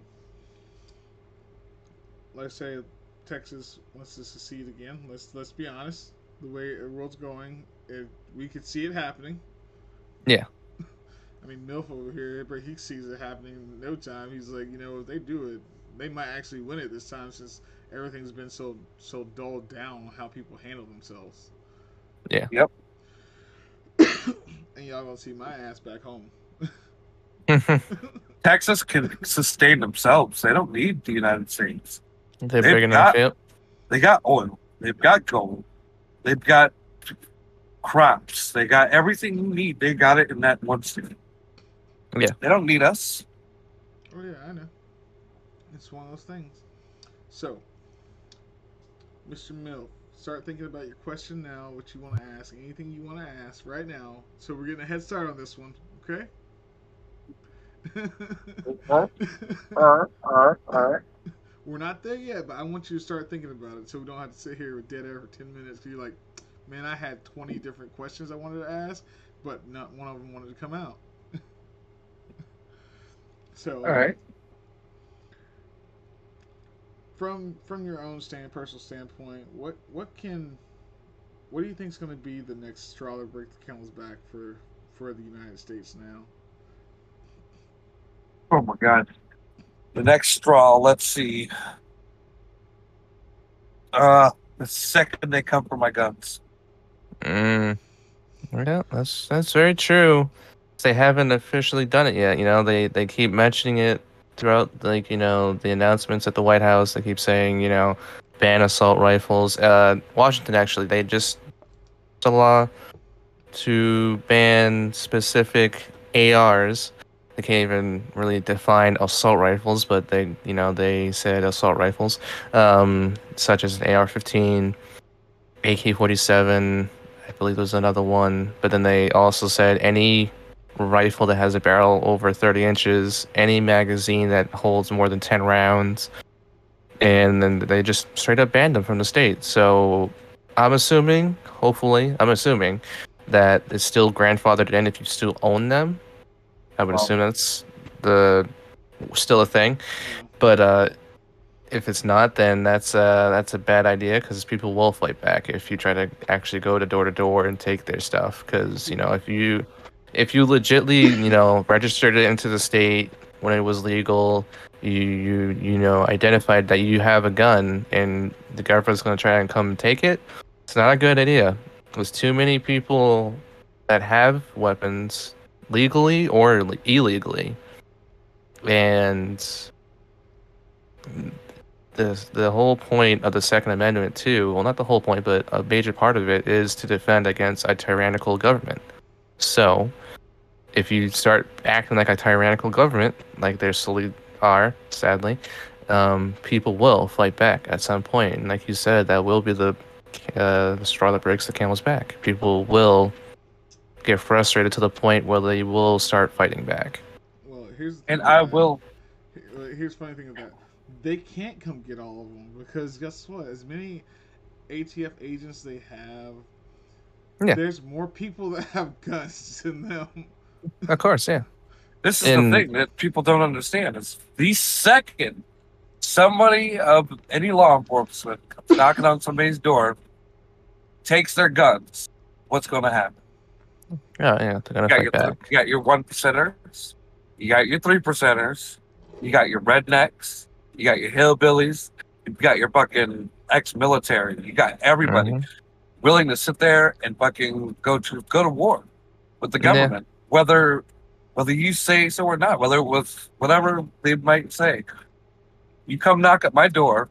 let's say Texas wants to secede again. Let's let's be honest. The way the world's going, it, we could see it happening. Yeah. I mean, Milf over here, but he sees it happening in no time. He's like, you know, if they do it, they might actually win it this time since everything's been so so dulled down how people handle themselves. Yeah. Yep. and y'all gonna see my ass back home. Texas can sustain themselves. They don't need the United States. They're They've big enough. got- Yep. They got oil. They've got gold. They've got crops. They got everything you need. They got it in that one state. Yeah. They don't need us. Oh yeah, I know. It's one of those things. So, Mr. Mill, start thinking about your question now. What you want to ask? Anything you want to ask right now. So we're getting a head start on this one. Okay. All right, all right, all right. We're not there yet, but I want you to start thinking about it so we don't have to sit here with dead air for 10 minutes. Cause you're like, man, I had 20 different questions I wanted to ask, but not one of them wanted to come out. so, All right. From from your own stand personal standpoint, what what can what do you think is going to be the next straw that breaks the camel's back for for the United States now? Oh my God. The next straw. Let's see. Uh, the second they come for my guns. Mm. Yeah, that's that's very true. They haven't officially done it yet. You know, they they keep mentioning it throughout, like you know, the announcements at the White House. They keep saying, you know, ban assault rifles. Uh, Washington actually, they just the law to ban specific ARs. They can't even really define assault rifles, but they, you know, they said assault rifles, um, such as an AR-15, AK-47. I believe there's another one, but then they also said any rifle that has a barrel over 30 inches, any magazine that holds more than 10 rounds, and then they just straight up banned them from the state. So I'm assuming, hopefully, I'm assuming that it's still grandfathered in if you still own them. I would Well- assume that's the still a thing, but uh, if it's not, then that's uh, that's a bad idea because people will fight back if you try to actually go to door to door and take their stuff. Because you know, if you if you legitly you know registered it into the state when it was legal, you you you know identified that you have a gun and the government's going to try and come take it. It's not a good idea. There's too many people that have weapons legally or ille- illegally, and the the whole point of the Second Amendment too. Well, not the whole point, but a major part of it is to defend against a tyrannical government. So, if you start acting like a tyrannical government, like there slowly are, sadly, um, people will fight back at some point. And like you said, that will be the uh, the straw that breaks the camel's back. People will get frustrated to the point where they will start fighting back. Well, here's And I that. will. Here's the funny thing about they can't come get all of them because guess what? As many ATF agents they have, Yeah. there's more people that have guns than them. Of course, yeah. This is And- the thing that people don't understand is the second somebody of any law enforcement comes knocking on somebody's door, takes their guns, what's going to happen? Oh, yeah, they're gonna You got, fight you got your one percenters, you got your three percenters, you got your rednecks, you got your hillbillies, you got your fucking ex-military, you got everybody Mhm. willing to sit there and fucking go to go to war with the Yeah. Whether whether you say so or not, whether with whatever they might say. You come knock at my door,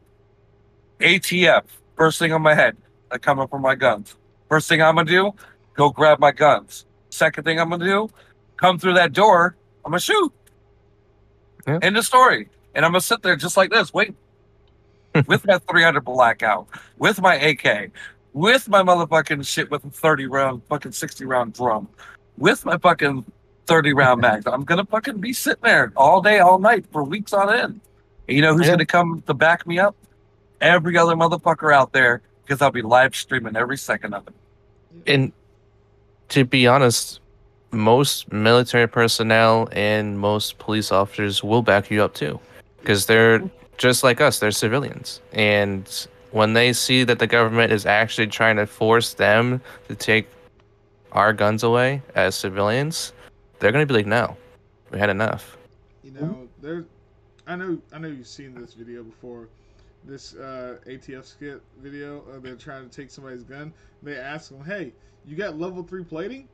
ATF, first thing on my head, I come up with my guns. First thing I'm gonna do, go grab my guns. Second thing I'm gonna do, come through that door, I'm gonna shoot. Yeah. End of story. And I'm gonna sit there just like this, wait, with my 300 blackout, with my AK, with my motherfucking shit with a 30 round, fucking 60 round drum, with my fucking 30 round mags. I'm gonna fucking be sitting there all day, all night for weeks on end. And you know who's Yeah. gonna come to back me up? Every other motherfucker out there, because I'll be live streaming every second of it. And to be honest, most military personnel and most police officers will back you up too, because they're just like us. They're civilians, and when they see that the government is actually trying to force them to take our guns away as civilians, they're gonna be like, "No, we had enough." You know, there. I know. I know you've seen this video before. This uh, ATF skit video. Uh, they're trying to take somebody's gun. They ask them, "Hey, you got level three plating?"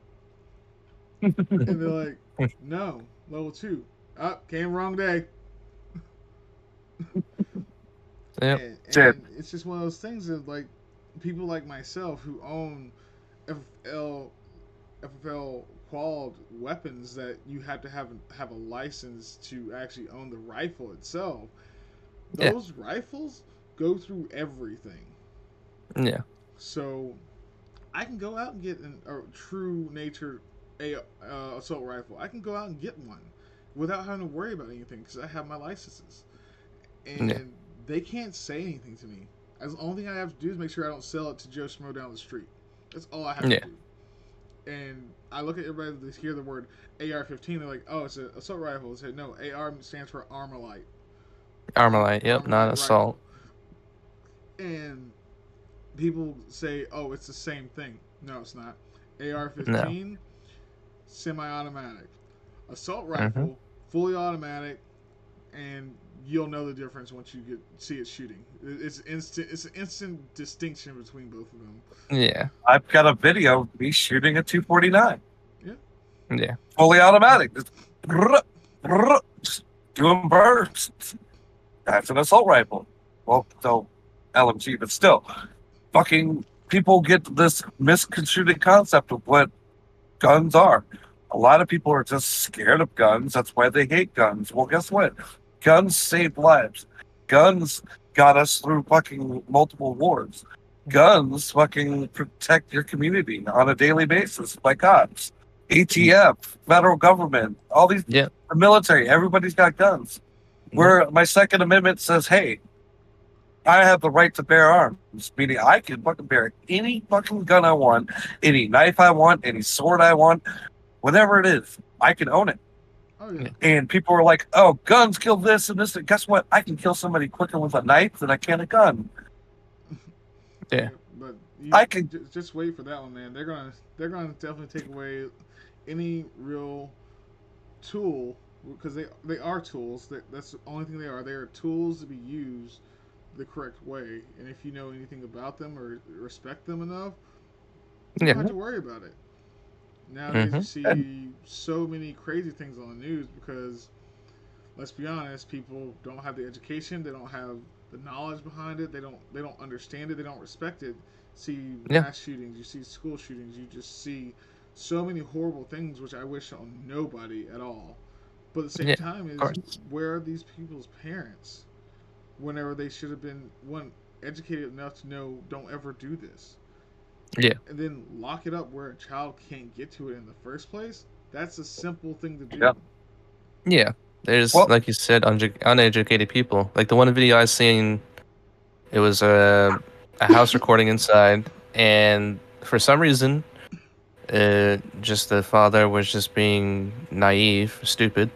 and they're like, "No, level two. Up, oh, came wrong day." Yep. And, Shit. and it's just one of those things that like people like myself who own FFL FFL qualled weapons that you have to have have a license to actually own the rifle itself. Yeah. Those rifles go through everything. Yeah. So I can go out and get an, a true nature a uh, assault rifle. I can go out and get one without having to worry about anything because I have my licenses, and Yeah. they can't say anything to me. As the only thing I have to do is make sure I don't sell it to Joe Schmo down the street. That's all I have Yeah. to do. And I look at everybody that hear the word AR-15, they're like, "Oh, it's an assault rifle." Said, "No, AR stands for Armalite." Armalite. Yep. Armalite Not rifle. assault. And people say, "Oh, it's the same thing." No, it's not. AR-15, semi-automatic. Assault Mm-hmm. rifle, fully automatic, and you'll know the difference once you get see it shooting. It's instant. It's an instant distinction between both of them. Yeah. I've got a video of me shooting a 249, Yeah. Yeah, fully automatic. Just, brrr, brrr, just doing bursts. That's an assault rifle. Well, so LMG, but still, fucking people get this misconstrued concept of what guns are. A lot of people are just scared of guns. That's why they hate guns. Well, guess what? Guns saved lives. Guns got us through fucking multiple wars. Guns fucking protect your community on a daily basis by cops, ATF, federal government, all these, Yeah. the military. Everybody's got guns. Where my Second Amendment says, hey, I have the right to bear arms, meaning I can fucking bear any fucking gun I want, any knife I want, any sword I want, whatever it is, I can own it. Oh yeah. And people were like, "Oh, guns kill this and this." And guess what? I can kill somebody quicker with a knife than I can a gun. Yeah. But you, I can ju- just wait for that one, man. They're gonna they're gonna definitely take away any real tool because they they are tools. That that's the only thing they are. They are tools to be used the correct way. And if you know anything about them or respect them enough, you Yeah. don't have to worry about it. Nowadays, you Mhm. see so many crazy things on the news because, let's be honest, people don't have the education, they don't have the knowledge behind it, they don't they don't understand it, they don't respect it. See Yeah. mass shootings, you see school shootings, you just see so many horrible things which I wish on nobody at all. But at the same Yeah, time, is where are these people's parents? Whenever they should have been one educated enough to know don't ever do this. Yeah. And then lock it up where a child can't get to it in the first place. That's a simple thing to do. Yeah. Yeah, there's Well- like you said, unju- uneducated people. Like the one video I seen, it was a a house recording inside, and for some reason, uh, just the father was just being naive, stupid,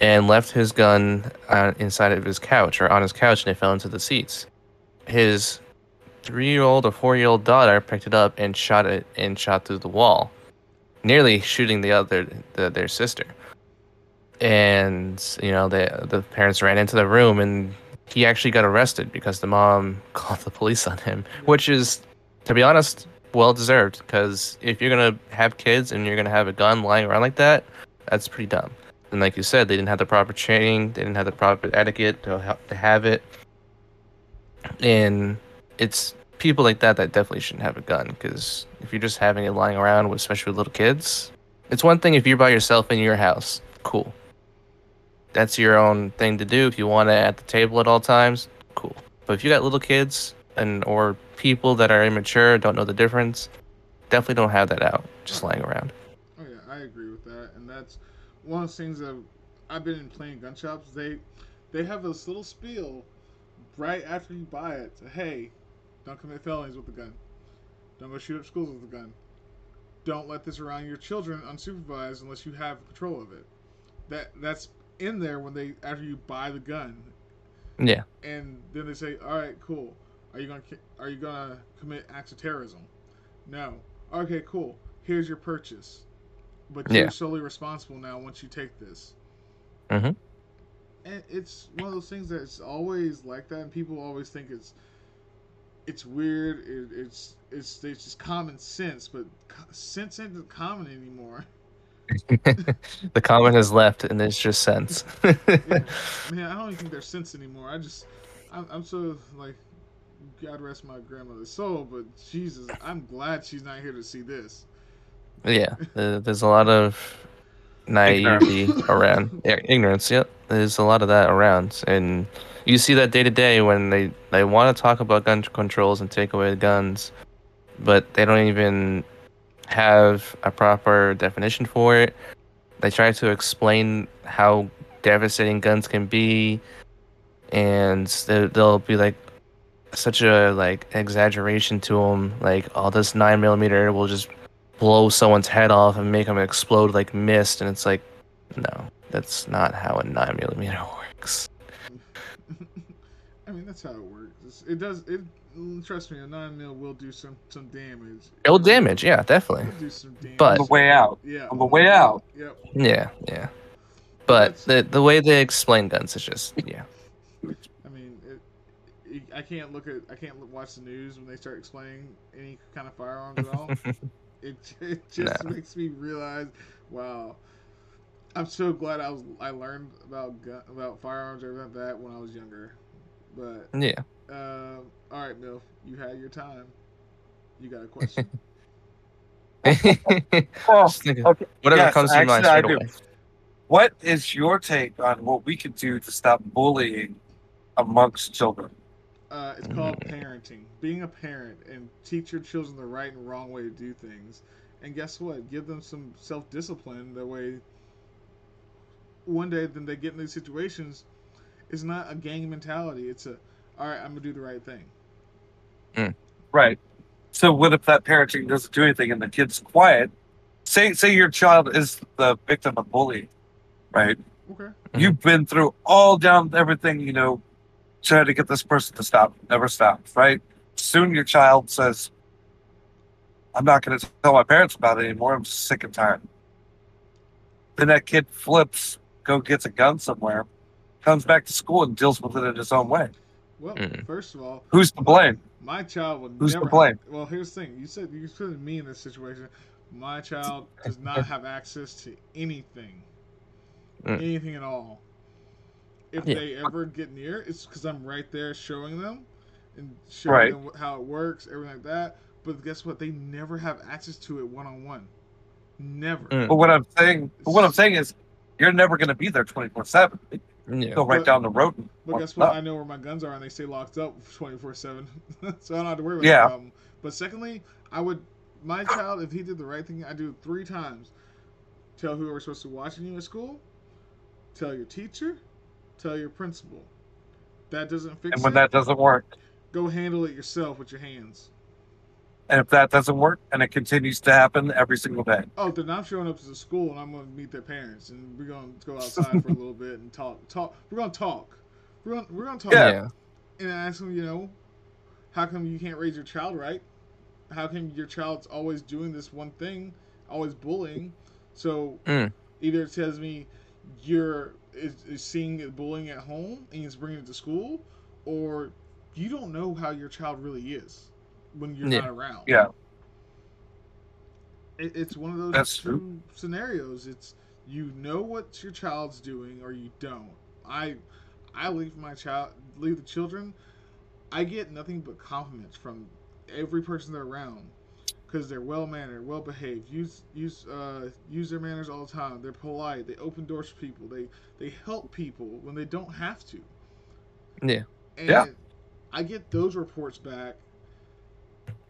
and left his gun uh, inside of his couch or on his couch, and it fell into the seats. His three-year-old or four-year-old daughter picked it up and shot it and shot through the wall, nearly shooting the other the, their sister. And you know the the parents ran into the room and he actually got arrested because the mom called the police on him which is to be honest well deserved because if you're gonna have kids and you're gonna have a gun lying around like that that's pretty dumb. And like you said they didn't have the proper training they didn't have the proper etiquette to, to have it. And it's people like that that definitely shouldn't have a gun because if you're just having it lying around especially with little kids it's one thing if you're by yourself in your house cool that's your own thing to do if you want it at the table at all times cool but if you got little kids and or people that are immature don't know the difference definitely don't have that out just lying around Oh yeah, I agree with that, and that's one of the things that I've been in playing gun shops. They they have this little spiel right after you buy it. Hey, don't commit felonies with the gun. Don't go shoot up schools with the gun. Don't let this around your children unsupervised unless you have control of it. That that's in there when they after you buy the gun, yeah and then they say, "All right, cool. Are you gonna are you gonna commit acts of terrorism?" No. Okay, cool. Here's your purchase, but you're Yeah. solely responsible now once you take this. Mhm. And it's one of those things that's always like that, and people always think it's it's weird. It, it's it's it's just common sense, but sense isn't common anymore. the comment has left and it's just sense Yeah. Man, I don't even think there's sense anymore. I just, I'm, I'm so like, God rest my grandmother's soul, but Jesus, I'm glad she's not here to see this. yeah uh, there's a lot of naivety around. Ignorance yep there's a lot of that around. And you see that day to day when they they want to talk about gun controls and take away the guns but they don't even have a proper definition for it. They try to explain how devastating guns can be and they- they'll be like such a like exaggeration to them like all this nine millimeter will just blow someone's head off and make them explode like mist and it's like no that's not how a 9 millimeter works I mean, that's how it works. It's, it does. It mm, trust me, a nine mil will do some some damage. it'll damage yeah definitely do some damage. But- On the way out. yeah, on the way out. Yep. yeah yeah but the the way they explain guns is just yeah I mean, it, it, I can't look at. I can't watch the news when they start explaining any kind of firearms at all. it, it just No. makes me realize, wow. I'm so glad I was I learned about gun, about firearms or about that when I was younger. But yeah um, all right, Milf, you had your time. You got a question? Oh, Just okay. whatever Yes, comes to your mind I do. away What is your take on what we can do to stop bullying amongst children? Uh, it's called parenting. Being a parent and teach your children the right and wrong way to do things. And guess what? Give them some self discipline. That way, one day, then they get in these situations. It's not a gang mentality. It's a, all right, I'm gonna do the right thing. Right. So what if that parenting doesn't do anything and the kid's quiet? Say say your child is the victim of bullying, right? Okay. Mhm. You've been through all down everything, you know, try to get this person to stop, never stops, right? Soon your child says, I'm not going to tell my parents about it anymore. I'm sick and tired. Then that kid flips, go gets a gun somewhere, comes back to school and deals with it in his own way. Well, Mm. first of all, Who's to blame? my child would Who's to blame? Have, well, here's the thing. You said you put me in this situation. My child does not have access to anything, Mm. anything at all. If Yeah. they ever get near, it's because I'm right there showing them and showing Right. them how it works, everything like that. But guess what? They never have access to it one on one. Never. Mm. But what I'm saying, but what I'm saying is, you're never going to be there 24 seven. Yeah. Go right But- down the road. and But guess what? up. I know where my guns are, and they stay locked up twenty four seven, so I don't have to worry about Yeah. that problem. But secondly, I would my child if he did the right thing, I do it three times. Tell whoever's supposed to be watching you at school. Tell your teacher. Tell your principal. That doesn't fix it. And when it. that doesn't work, go handle it yourself with your hands. and if that doesn't work, and it continues to happen every single day, Oh, then I'm showing up to the school and I'm going to meet their parents and we're going to go outside for a little bit and talk. Talk. We're going to talk. We're going. We're going to talk. Yeah. and ask them, you know, how come you can't raise your child right? How come your child's always doing this one thing, always bullying? So Mm. either it tells me you're is, is seeing it bullying at home and he's bringing it to school, or you don't know how your child really is when you're Yeah. not around. Yeah. It, it's one of those That's two true. scenarios. It's you know what your child's doing or you don't. I I leave my child leave the children. I get nothing but compliments from every person they're around because they're well mannered, well behaved. Use use uh, use their manners all the time. They're polite. They open doors for people. They they help people when they don't have to. Yeah. And Yeah. I get those reports back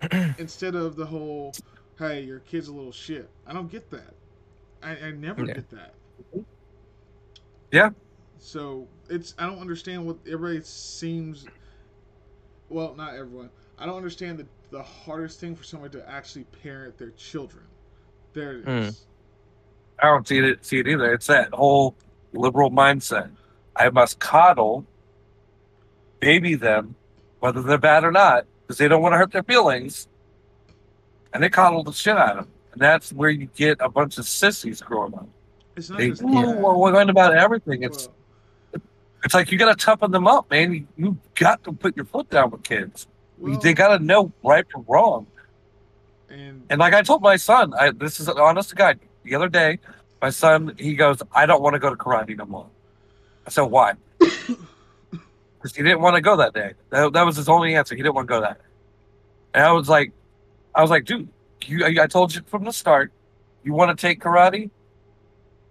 instead of the whole, "Hey, your kid's a little shit." I don't get that. I, I never Yeah. get that. Yeah. So it's I don't understand what everybody seems. Well, not everyone. I don't understand the the hardest thing for somebody to actually parent their children. There it Mm. I don't see it see it either. It's that whole liberal mindset. I must coddle, baby them, whether they're bad or not, because they don't want to hurt their feelings, and they coddle the shit out of them. And that's where you get a bunch of sissies growing up. It's not They just "Ooh, that. we're learning about everything. It's Well, it's like you got to toughen them up, man. You, you got to put your foot down with kids. Well, they got to know right from wrong. and And like I told my son, I, this is an honest to God. The other day, my son he goes, "I don't want to go to karate no more." I said, "Why?" Because he didn't want to go that day. That, that was his only answer. He didn't want to go that. And I was like, I was like, dude, you, I, I told you from the start, you want to take karate,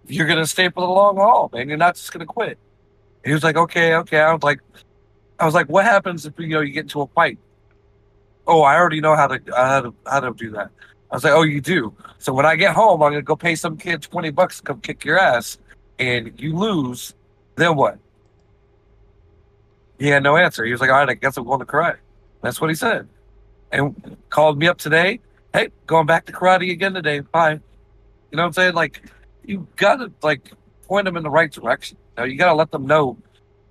you're gonna stay for the long haul, man. You're not just gonna quit. And he was like, okay, okay. I was like, I was like, what happens if you know you get into a fight? Oh, I already know how to how to how to do that. I was like, oh, you do. So when I get home, I'm gonna go pay some kid twenty bucks to come kick your ass, and you lose. Then what? He had no answer. He was like, all right, I guess I'm going to karate. That's what he said, and called me up today. Hey, going back to karate again today. Bye. You know what I'm saying? Like, you gotta like point them in the right direction. You, know, you gotta let them know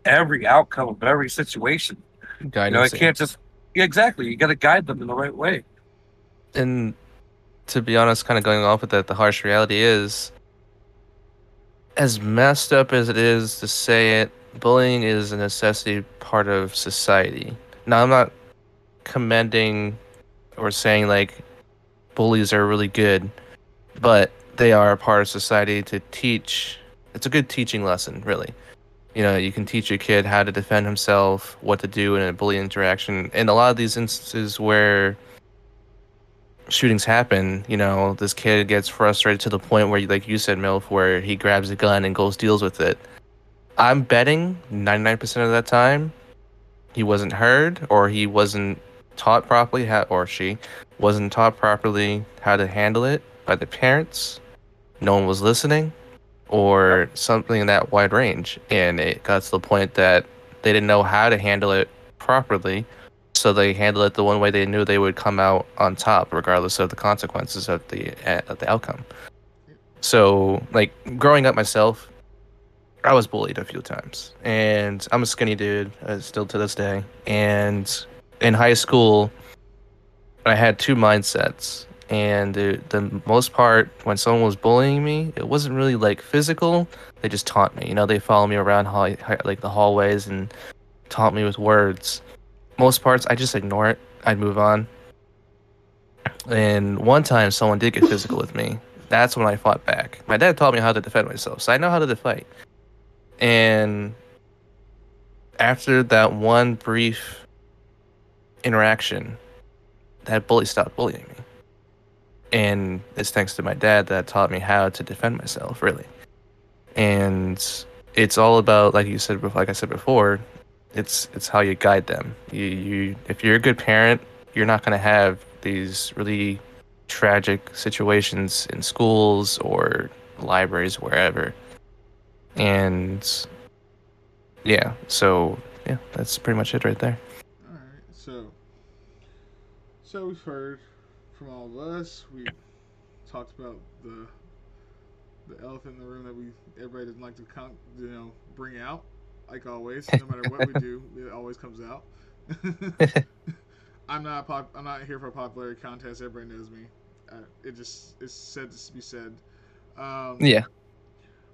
every outcome of every situation. You know, Guidance. it can't just exactly. You gotta guide them in the right way. and to be honest, kind of going off with that, the harsh reality is, as messed up as it is to say it, bullying is a necessity part of society. Now, I'm not commending or saying like bullies are really good, but they are a part of society to teach. It's a good teaching lesson, really. You know, you can teach a kid how to defend himself, what to do in a bully interaction. And a lot of these instances where shootings happen, you know, this kid gets frustrated to the point where, like you said, Milf, where he grabs a gun and goes deals with it. I'm betting 99% of that time he wasn't heard or he wasn't taught properly how, or she wasn't taught properly how to handle it by the parents. No one was listening or something in that wide range. And it got to the point that they didn't know how to handle it properly so they handled it the one way they knew they would come out on top, regardless of the consequences of the uh, of the outcome. So, like growing up myself, I was bullied a few times, and I'm a skinny dude uh, still to this day. And in high school, I had two mindsets, and the, the most part, when someone was bullying me, it wasn't really like physical. They just taunt me. You know, they follow me around like the hallways and taunt me with words most parts I just ignore it. I'd move on. And one time someone did get physical with me. That's when I fought back. My dad taught me how to defend myself, so I know how to fight. And after that one brief interaction, that bully stopped bullying me. And it's thanks to my dad that taught me how to defend myself, really. And it's all about like you said like I said before, it's it's how you guide them. You you if you're a good parent, you're not going to have these really tragic situations in schools or libraries wherever. And yeah, so yeah, that's pretty much it right there. All right, so so we've heard from all of us. We talked about the the elephant in the room that we everybody doesn't like to con- you know bring out. Like always, no matter what we do, it always comes out. I'm not pop- I'm not here for a popularity contest. Everybody knows me. Uh, it just it's said to be said. Um, Yeah.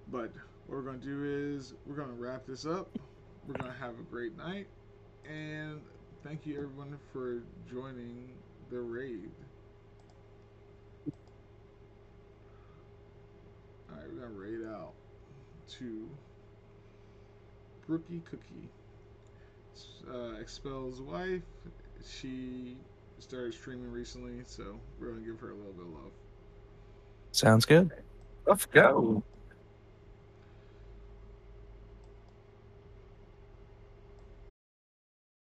But what we're gonna do is we're gonna wrap this up. We're gonna have a great night, and thank you everyone for joining the raid. All right, we're gonna raid out to Brookie Cookie. Uh, Expel's wife. She started streaming recently, so we're gonna give her a little bit of love. Sounds good. Let's go.